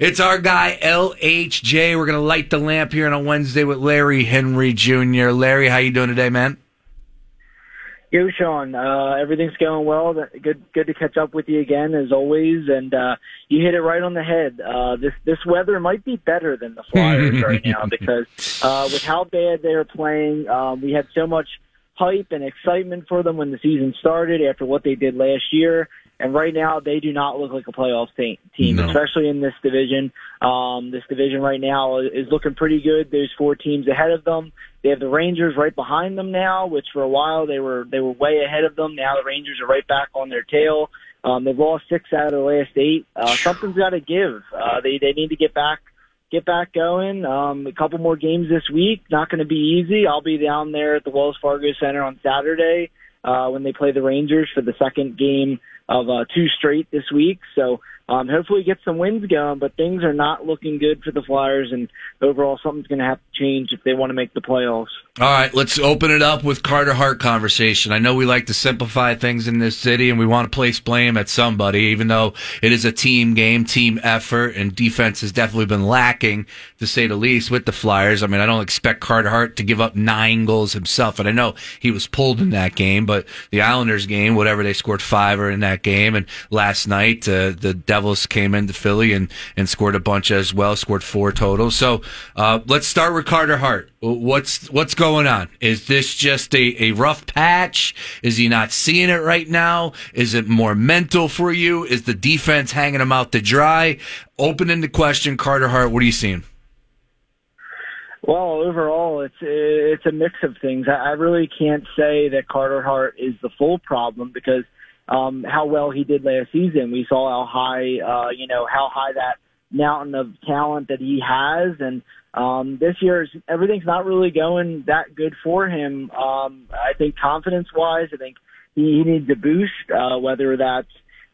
It's our guy LHJ. We're gonna light the lamp here on a Wednesday with Larry Henry Jr. Larry, how you doing today, man? Yo, Sean. Uh, everything's going well. Good, good to catch up with you again, as always. And uh, you hit it right on the head. Uh, this this weather might be better than the Flyers right now because uh, with how bad they're playing, um, we had so much hype and excitement for them when the season started after what they did last year. And right now, they do not look like a playoff team, no. especially in this division. Um, this division right now is looking pretty good. There's four teams ahead of them. They have the Rangers right behind them now, which for a while they were they were way ahead of them. Now the Rangers are right back on their tail. Um, they've lost six out of the last eight. Uh, something's got to give. Uh, they they need to get back get back going. Um, a couple more games this week. Not going to be easy. I'll be down there at the Wells Fargo Center on Saturday uh, when they play the Rangers for the second game of uh, two straight this week. So um, hopefully get some wins going, but things are not looking good for the Flyers, and overall something's going to have to change if they want to make the playoffs. All right, let's open it up with Carter Hart conversation. I know we like to simplify things in this city, and we want to place blame at somebody, even though it is a team game, team effort, and defense has definitely been lacking, to say the least, with the Flyers. I mean, I don't expect Carter Hart to give up nine goals himself, and I know he was pulled in that game, but the Islanders game, whatever they scored five or in that game, and last night uh, the Devils came into Philly and and scored a bunch as well, scored four total. So uh, let's start with Carter Hart. What's what's going on? Is this just a, a rough patch? Is he not seeing it right now? Is it more mental for you? Is the defense hanging him out to dry? Opening the question, Carter Hart, what are you seeing? Well, overall, it's it's a mix of things. I really can't say that Carter Hart is the full problem because um, how well he did last season. We saw how high, uh, you know, how high that mountain of talent that he has, and um, this year everything's not really going that good for him. Um, I think confidence wise, I think he, he needs a boost, uh, whether that's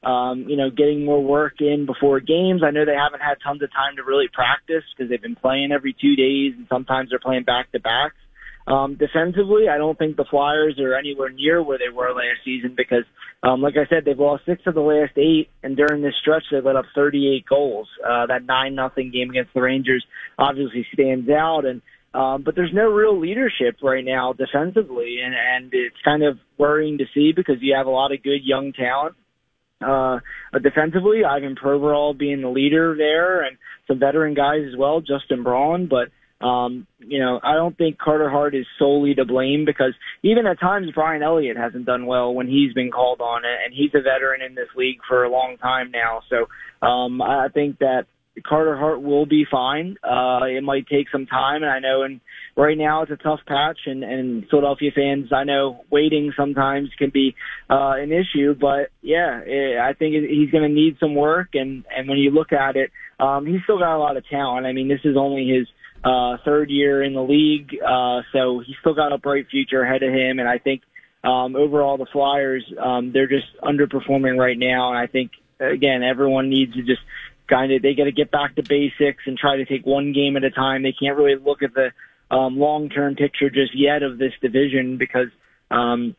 um, you know, getting more work in before games. I know they haven't had tons of time to really practice because they've been playing every two days and sometimes they're playing back to backs. Um, defensively, I don't think the Flyers are anywhere near where they were last season because, um, like I said, they've lost six of the last eight, and during this stretch, they've let up 38 goals. Uh, that nine nothing game against the Rangers obviously stands out, and um, but there's no real leadership right now defensively, and and it's kind of worrying to see because you have a lot of good young talent. Uh, defensively, Ivan Provorov being the leader there, and some veteran guys as well, Justin Braun, but um, you know, I don't think Carter Hart is solely to blame because even at times Brian Elliott hasn't done well when he's been called on it, and he's a veteran in this league for a long time now. So um, I think that Carter Hart will be fine. Uh, it might take some time, and I know, and right now it's a tough patch, and, and Philadelphia fans, I know, waiting sometimes can be uh, an issue, but yeah, it, I think he's going to need some work, and and when you look at it, um, he's still got a lot of talent. I mean, this is only his uh, third year in the league, uh, so he's still got a bright future ahead of him. And I think um, overall, the Flyers um, they're just underperforming right now. And I think again, everyone needs to just kind of they got to get back to basics and try to take one game at a time. They can't really look at the um, long term picture just yet of this division because. Um,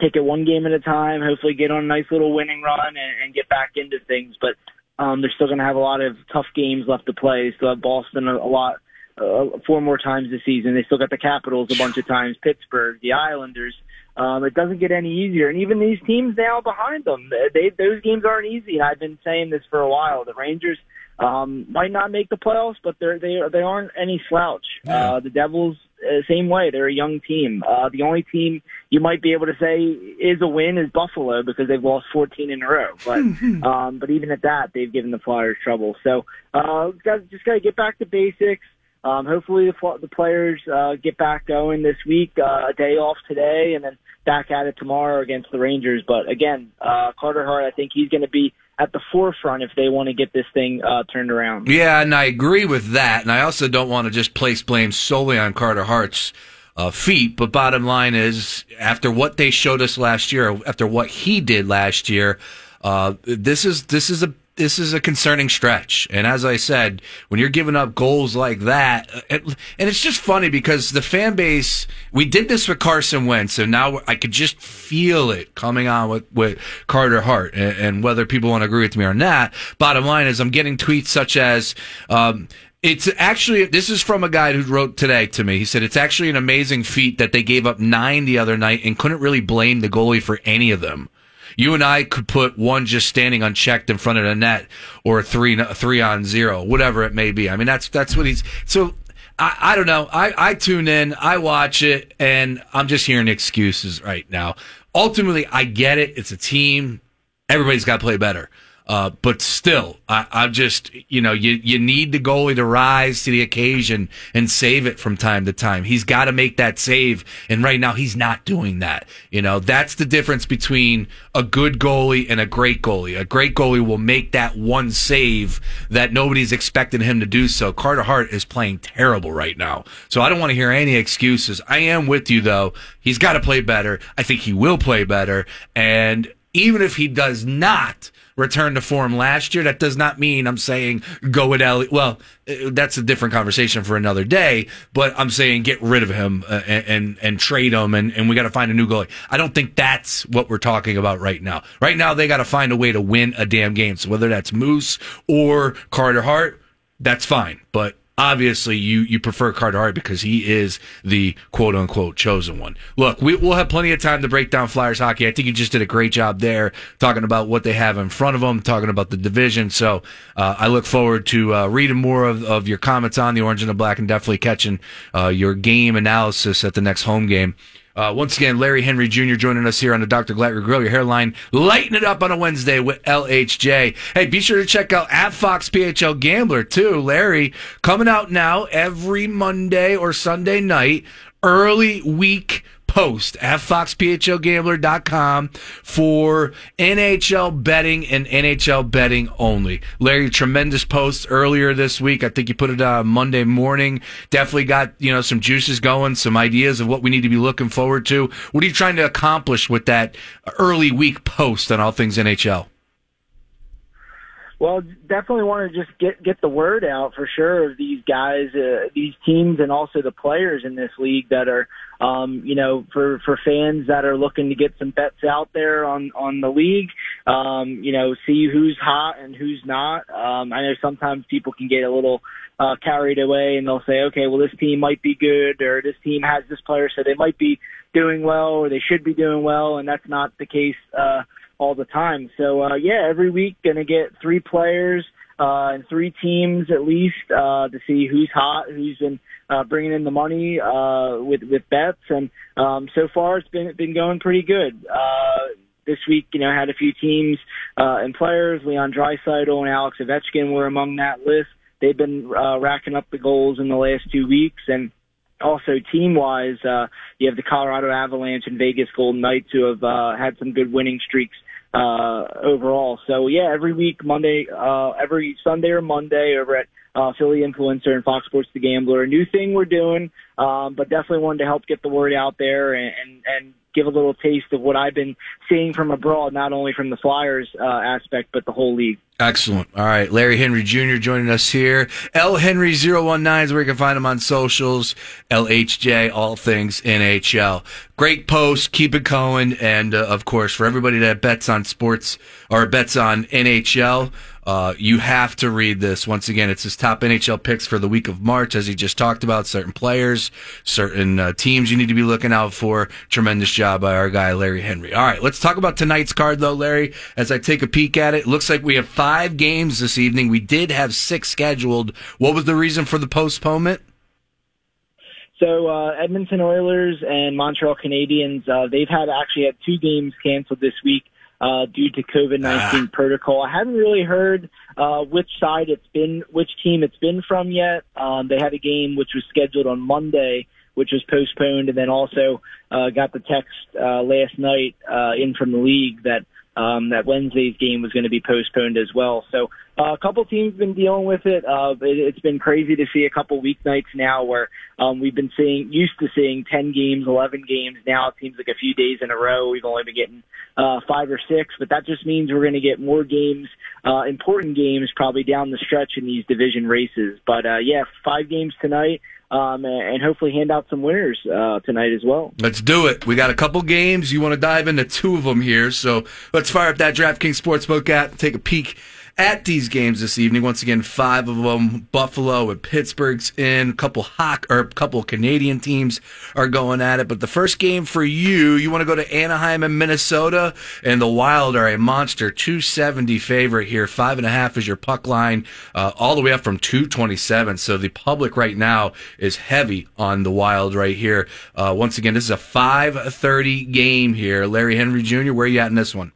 take it one game at a time, hopefully get on a nice little winning run and, and get back into things. But um, they're still going to have a lot of tough games left to play. Still have Boston a, a lot uh, four more times this season. They still got the Capitals a bunch of times, Pittsburgh, the Islanders. Um, it doesn't get any easier, and even these teams now behind them, they those games aren't easy. I've been saying this for a while. The Rangers um, might not make the playoffs, but they're they are, they aren't any slouch. Uh, the Devils, uh, same way. They're a young team. Uh, the only team you might be able to say is a win is Buffalo because they've lost 14 in a row. But um, but even at that, they've given the Flyers trouble. So uh, just got to get back to basics. Um, hopefully the, the players uh, get back going this week, uh, a day off today, and then back at it tomorrow against the Rangers. But again, uh, Carter Hart, I think he's going to be at the forefront if they want to get this thing uh, turned around. Yeah, and I agree with that. And I also don't want to just place blame solely on Carter Hart's uh, feet. But bottom line is, after what they showed us last year, after what he did last year, uh, this is this is a this is a concerning stretch. And as I said, when you're giving up goals like that, it, and it's just funny because the fan base, we did this with Carson Wentz, and now I could just feel it coming on with, with Carter Hart. And, and whether people want to agree with me or not, bottom line is I'm getting tweets such as, um, it's actually, this is from a guy who wrote today to me. He said, it's actually an amazing feat that they gave up nine the other night and couldn't really blame the goalie for any of them. You and I could put one just standing unchecked in front of the net or three, three on zero, whatever it may be. I mean, that's, that's what he's, so I, I don't know. I, I tune in, I watch it, and I'm just hearing excuses right now. Ultimately, I get it. It's a team. Everybody's got to play better. Uh, but still, I, I'm just, you know, you, you need the goalie to rise to the occasion and save it from time to time. He's got to make that save. And right now, he's not doing that. You know, that's the difference between a good goalie and a great goalie. A great goalie will make that one save that nobody's expecting him to do so. Carter Hart is playing terrible right now. So I don't want to hear any excuses. I am with you, though. He's got to play better. I think he will play better. And even if he does not, return to form last year. That does not mean I'm saying go with Ellie. Well, uh, that's a different conversation for another day. But I'm saying get rid of him uh, and, and, and trade him, and and we got to find a new goalie. I don't think that's what we're talking about right now. Right now, they got to find a way to win a damn game. So whether that's Moose or Carter Hart, that's fine. But obviously you you prefer Carter Hart because he is the quote unquote chosen one. Look, we, will have plenty of time to break down Flyers hockey. I think you just did a great job there talking about what they have in front of them, talking about the division. So uh, I look forward to uh, reading more of, of your comments on the Orange and the Black and definitely catching uh, your game analysis at the next home game. Uh, once again, Larry Henry Jr. joining us here on the Dr. Glatter Grill Your Hairline. Lighten it up on a Wednesday with LHJ. Hey, be sure to check out at Fox PHL Gambler too. Larry coming out now every Monday or Sunday night, early week post at foxphlgambler.com for NHL betting and NHL betting only. Larry, tremendous post earlier this week. I think you put it on Monday morning. Definitely got, you know, some juices going, some ideas of what we need to be looking forward to. What are you trying to accomplish with that early week post on all things NHL? Well, definitely want to just get get the word out for sure of these guys, uh, these teams, and also the players in this league that are, um, you know, for for fans that are looking to get some bets out there on on the league. Um, you know, see who's hot and who's not. Um, I know sometimes people can get a little uh, carried away and they'll say, okay, well this team might be good or this team has this player, so they might be doing well or they should be doing well, and that's not the case. Uh, all the time. So uh, yeah, every week gonna get three players uh, and three teams at least uh, to see who's hot, who's been uh, bringing in the money uh, with with bets, and um, so far it's been been going pretty good. Uh, this week, you know, had a few teams uh, and players. Leon Draisaitl and Alex Ovechkin were among that list. They've been uh, racking up the goals in the last two weeks, and also team wise, uh, you have the Colorado Avalanche and Vegas Golden Knights who have uh, had some good winning streaks uh, overall. So yeah, every week, Monday, uh, every Sunday or Monday over at uh, Philly Influencer and Fox Sports The Gambler. A new thing we're doing, um, but definitely wanted to help get the word out there and, and, and give a little taste of what I've been seeing from abroad, not only from the Flyers uh, aspect, but the whole league. Excellent. All right. Larry Henry Jr. joining us here. L Henry 019 is where you can find him on socials. LHJ, all things NHL. Great post. Keep it going. And uh, of course, for everybody that bets on sports or bets on NHL, uh, you have to read this. Once again, it's his top NHL picks for the week of March, as he just talked about. Certain players, certain uh, teams you need to be looking out for. Tremendous job by our guy, Larry Henry. All right, let's talk about tonight's card, though, Larry. As I take a peek at it, looks like we have five games this evening. We did have six scheduled. What was the reason for the postponement? So uh, Edmonton Oilers and Montreal Canadiens, uh, they've had actually had two games canceled this week uh, due to COVID nineteen ah. protocol. I haven't really heard uh, which side it's been, which team it's been from yet. Um, they had a game which was scheduled on Monday, which was postponed, and then also uh, got the text uh, last night uh, in from the league that um, that Wednesday's game was going to be postponed as well. So uh, a couple teams have been dealing with it. Uh, it. It's been crazy to see a couple weeknights now where um, we've been seeing used to seeing 10 games, 11 games. Now it seems like a few days in a row we've only been getting uh, five or six, but that just means we're going to get more games, uh, important games probably down the stretch in these division races. But uh, yeah, five games tonight um, and hopefully hand out some winners uh, tonight as well. Let's do it. We got a couple games. You want to dive into two of them here, so let's fire up that DraftKings Sportsbook app, take a peek at these games this evening. Once again, five of them: Buffalo and Pittsburgh's in. A couple Hawk or a couple Canadian teams are going at it. But the first game for you, you want to go to Anaheim and Minnesota, and the Wild are a monster, two seventy favorite here. Five and a half is your puck line, uh, all the way up from two twenty seven. So the public right now is heavy on the Wild right here. Uh, once again, this is a five thirty game here. Larry Henry Jr., where are you at in this one?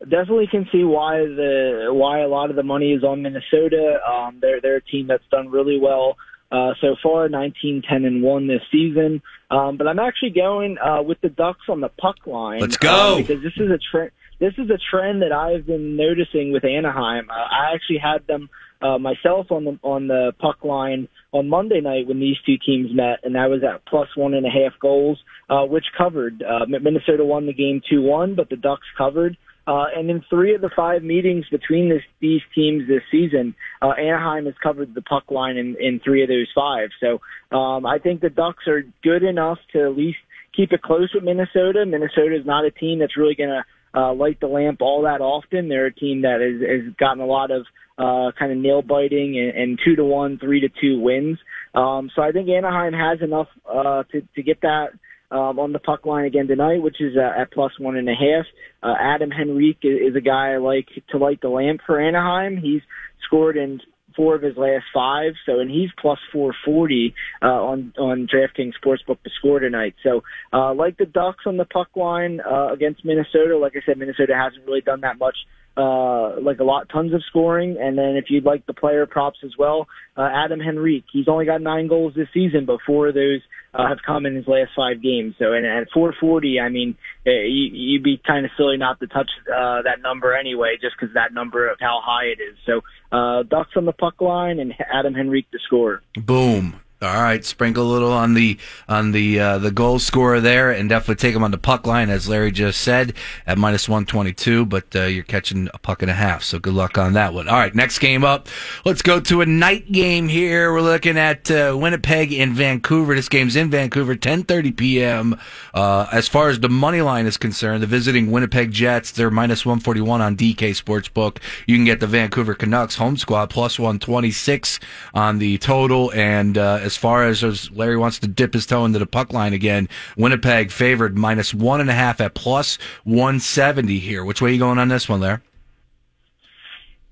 Definitely can see why the why a lot of the money is on Minnesota. Um, they're they're a team that's done really well uh, so far, 19, 10, and one this season. Um, but I'm actually going uh, with the Ducks on the puck line. Let's go um, because this is a trend. This is a trend that I've been noticing with Anaheim. Uh, I actually had them uh, myself on the on the puck line on Monday night when these two teams met, and that was at plus one and a half goals, uh, which covered. Uh, Minnesota won the game two one, but the Ducks covered. Uh, and in three of the five meetings between this, these teams this season, uh, Anaheim has covered the puck line in, in three of those five. So um, I think the Ducks are good enough to at least keep it close with Minnesota. Minnesota is not a team that's really going to uh, light the lamp all that often. They're a team that has, has gotten a lot of uh, kind of nail biting and, and two to one, three to two wins. Um, so I think Anaheim has enough uh, to to get that um, on the puck line again tonight, which is uh, at plus one and a half. Uh, Adam Henrique is, is a guy I like to light the lamp for Anaheim. He's scored in four of his last five. So, and he's plus 440 uh, on on DraftKings Sportsbook to score tonight. So, uh, like the Ducks on the puck line uh, against Minnesota, like I said, Minnesota hasn't really done that much uh, like a lot, tons of scoring. And then if you'd like the player props as well, uh, Adam Henrique, he's only got nine goals this season, of those uh, have come in his last five games. So, and at 440, I mean, uh, you, you'd be kind of silly not to touch uh, that number anyway, just because that number of how high it is. So, uh, Ducks on the puck line and Adam Henrique to score. Boom. All right, sprinkle a little on the on the uh, the goal scorer there, and definitely take him on the puck line, as Larry just said, at minus one twenty two. But uh, you're catching a puck and a half, so good luck on that one. All right, next game up. Let's go to a night game here. We're looking at uh, Winnipeg in Vancouver. This game's in Vancouver, ten thirty p.m. Uh, as far as the money line is concerned, the visiting Winnipeg Jets they're minus one forty one on DK Sportsbook. You can get the Vancouver Canucks home squad plus one twenty six on the total and uh, as far as, as Larry wants to dip his toe into the puck line again, Winnipeg favored minus one and a half at plus 170 here. Which way are you going on this one, Larry?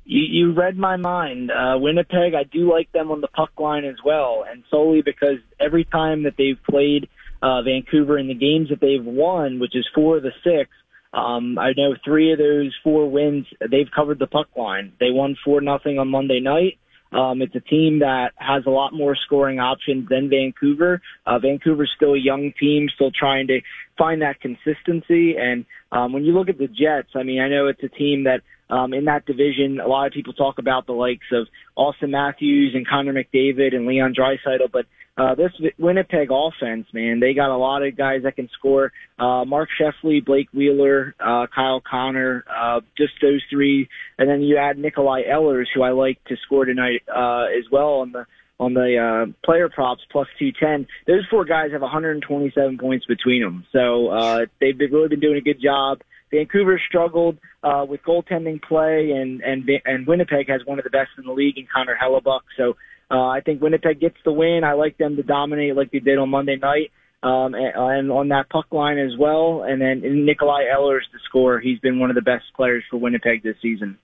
You, you read my mind. Uh, Winnipeg, I do like them on the puck line as well, and solely because every time that they've played uh, Vancouver in the games that they've won, which is four of the six, um, I know three of those four wins they've covered the puck line. They won four nothing on Monday night. Um, it's a team that has a lot more scoring options than Vancouver. Uh, Vancouver's still a young team, still trying to find that consistency. And um, when you look at the Jets, I mean, I know it's a team that um, in that division, a lot of people talk about the likes of Auston Matthews and Connor McDavid and Leon Draisaitl, but uh, this Winnipeg offense, man, they got a lot of guys that can score. Uh, Mark Scheifele, Blake Wheeler, uh, Kyle Connor, uh, just those three, and then you add Nikolai Ehlers, who I like to score tonight uh, as well on the on the uh, player props plus 210. Those four guys have 127 points between them, so uh, they've really been doing a good job. Vancouver struggled uh, with goaltending play, and and and Winnipeg has one of the best in the league in Connor Hellebuyck. So uh, I think Winnipeg gets the win. I like them to dominate like they did on Monday night. Um, and, and on that puck line as well, and then Nikolai Ehlers to score. He's been one of the best players for Winnipeg this season.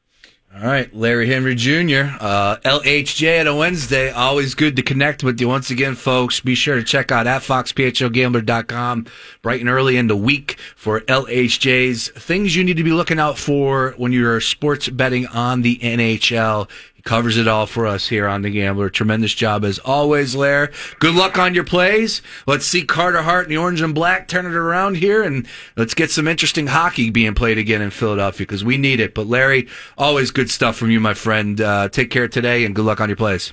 All right, Larry Henry Jr., uh, LHJ on a Wednesday. Always good to connect with you once again, folks. Be sure to check out at foxphlgambler.com bright and early in the week for LHJ's things you need to be looking out for when you're sports betting on the NHL. Covers it all for us here on the Gambler. Tremendous job as always, Lair. Good luck on your plays. Let's see Carter Hart and the orange and black turn it around here, and let's get some interesting hockey being played again in Philadelphia because we need it. But Larry, always good stuff from you, my friend. Uh, take care today, and good luck on your plays.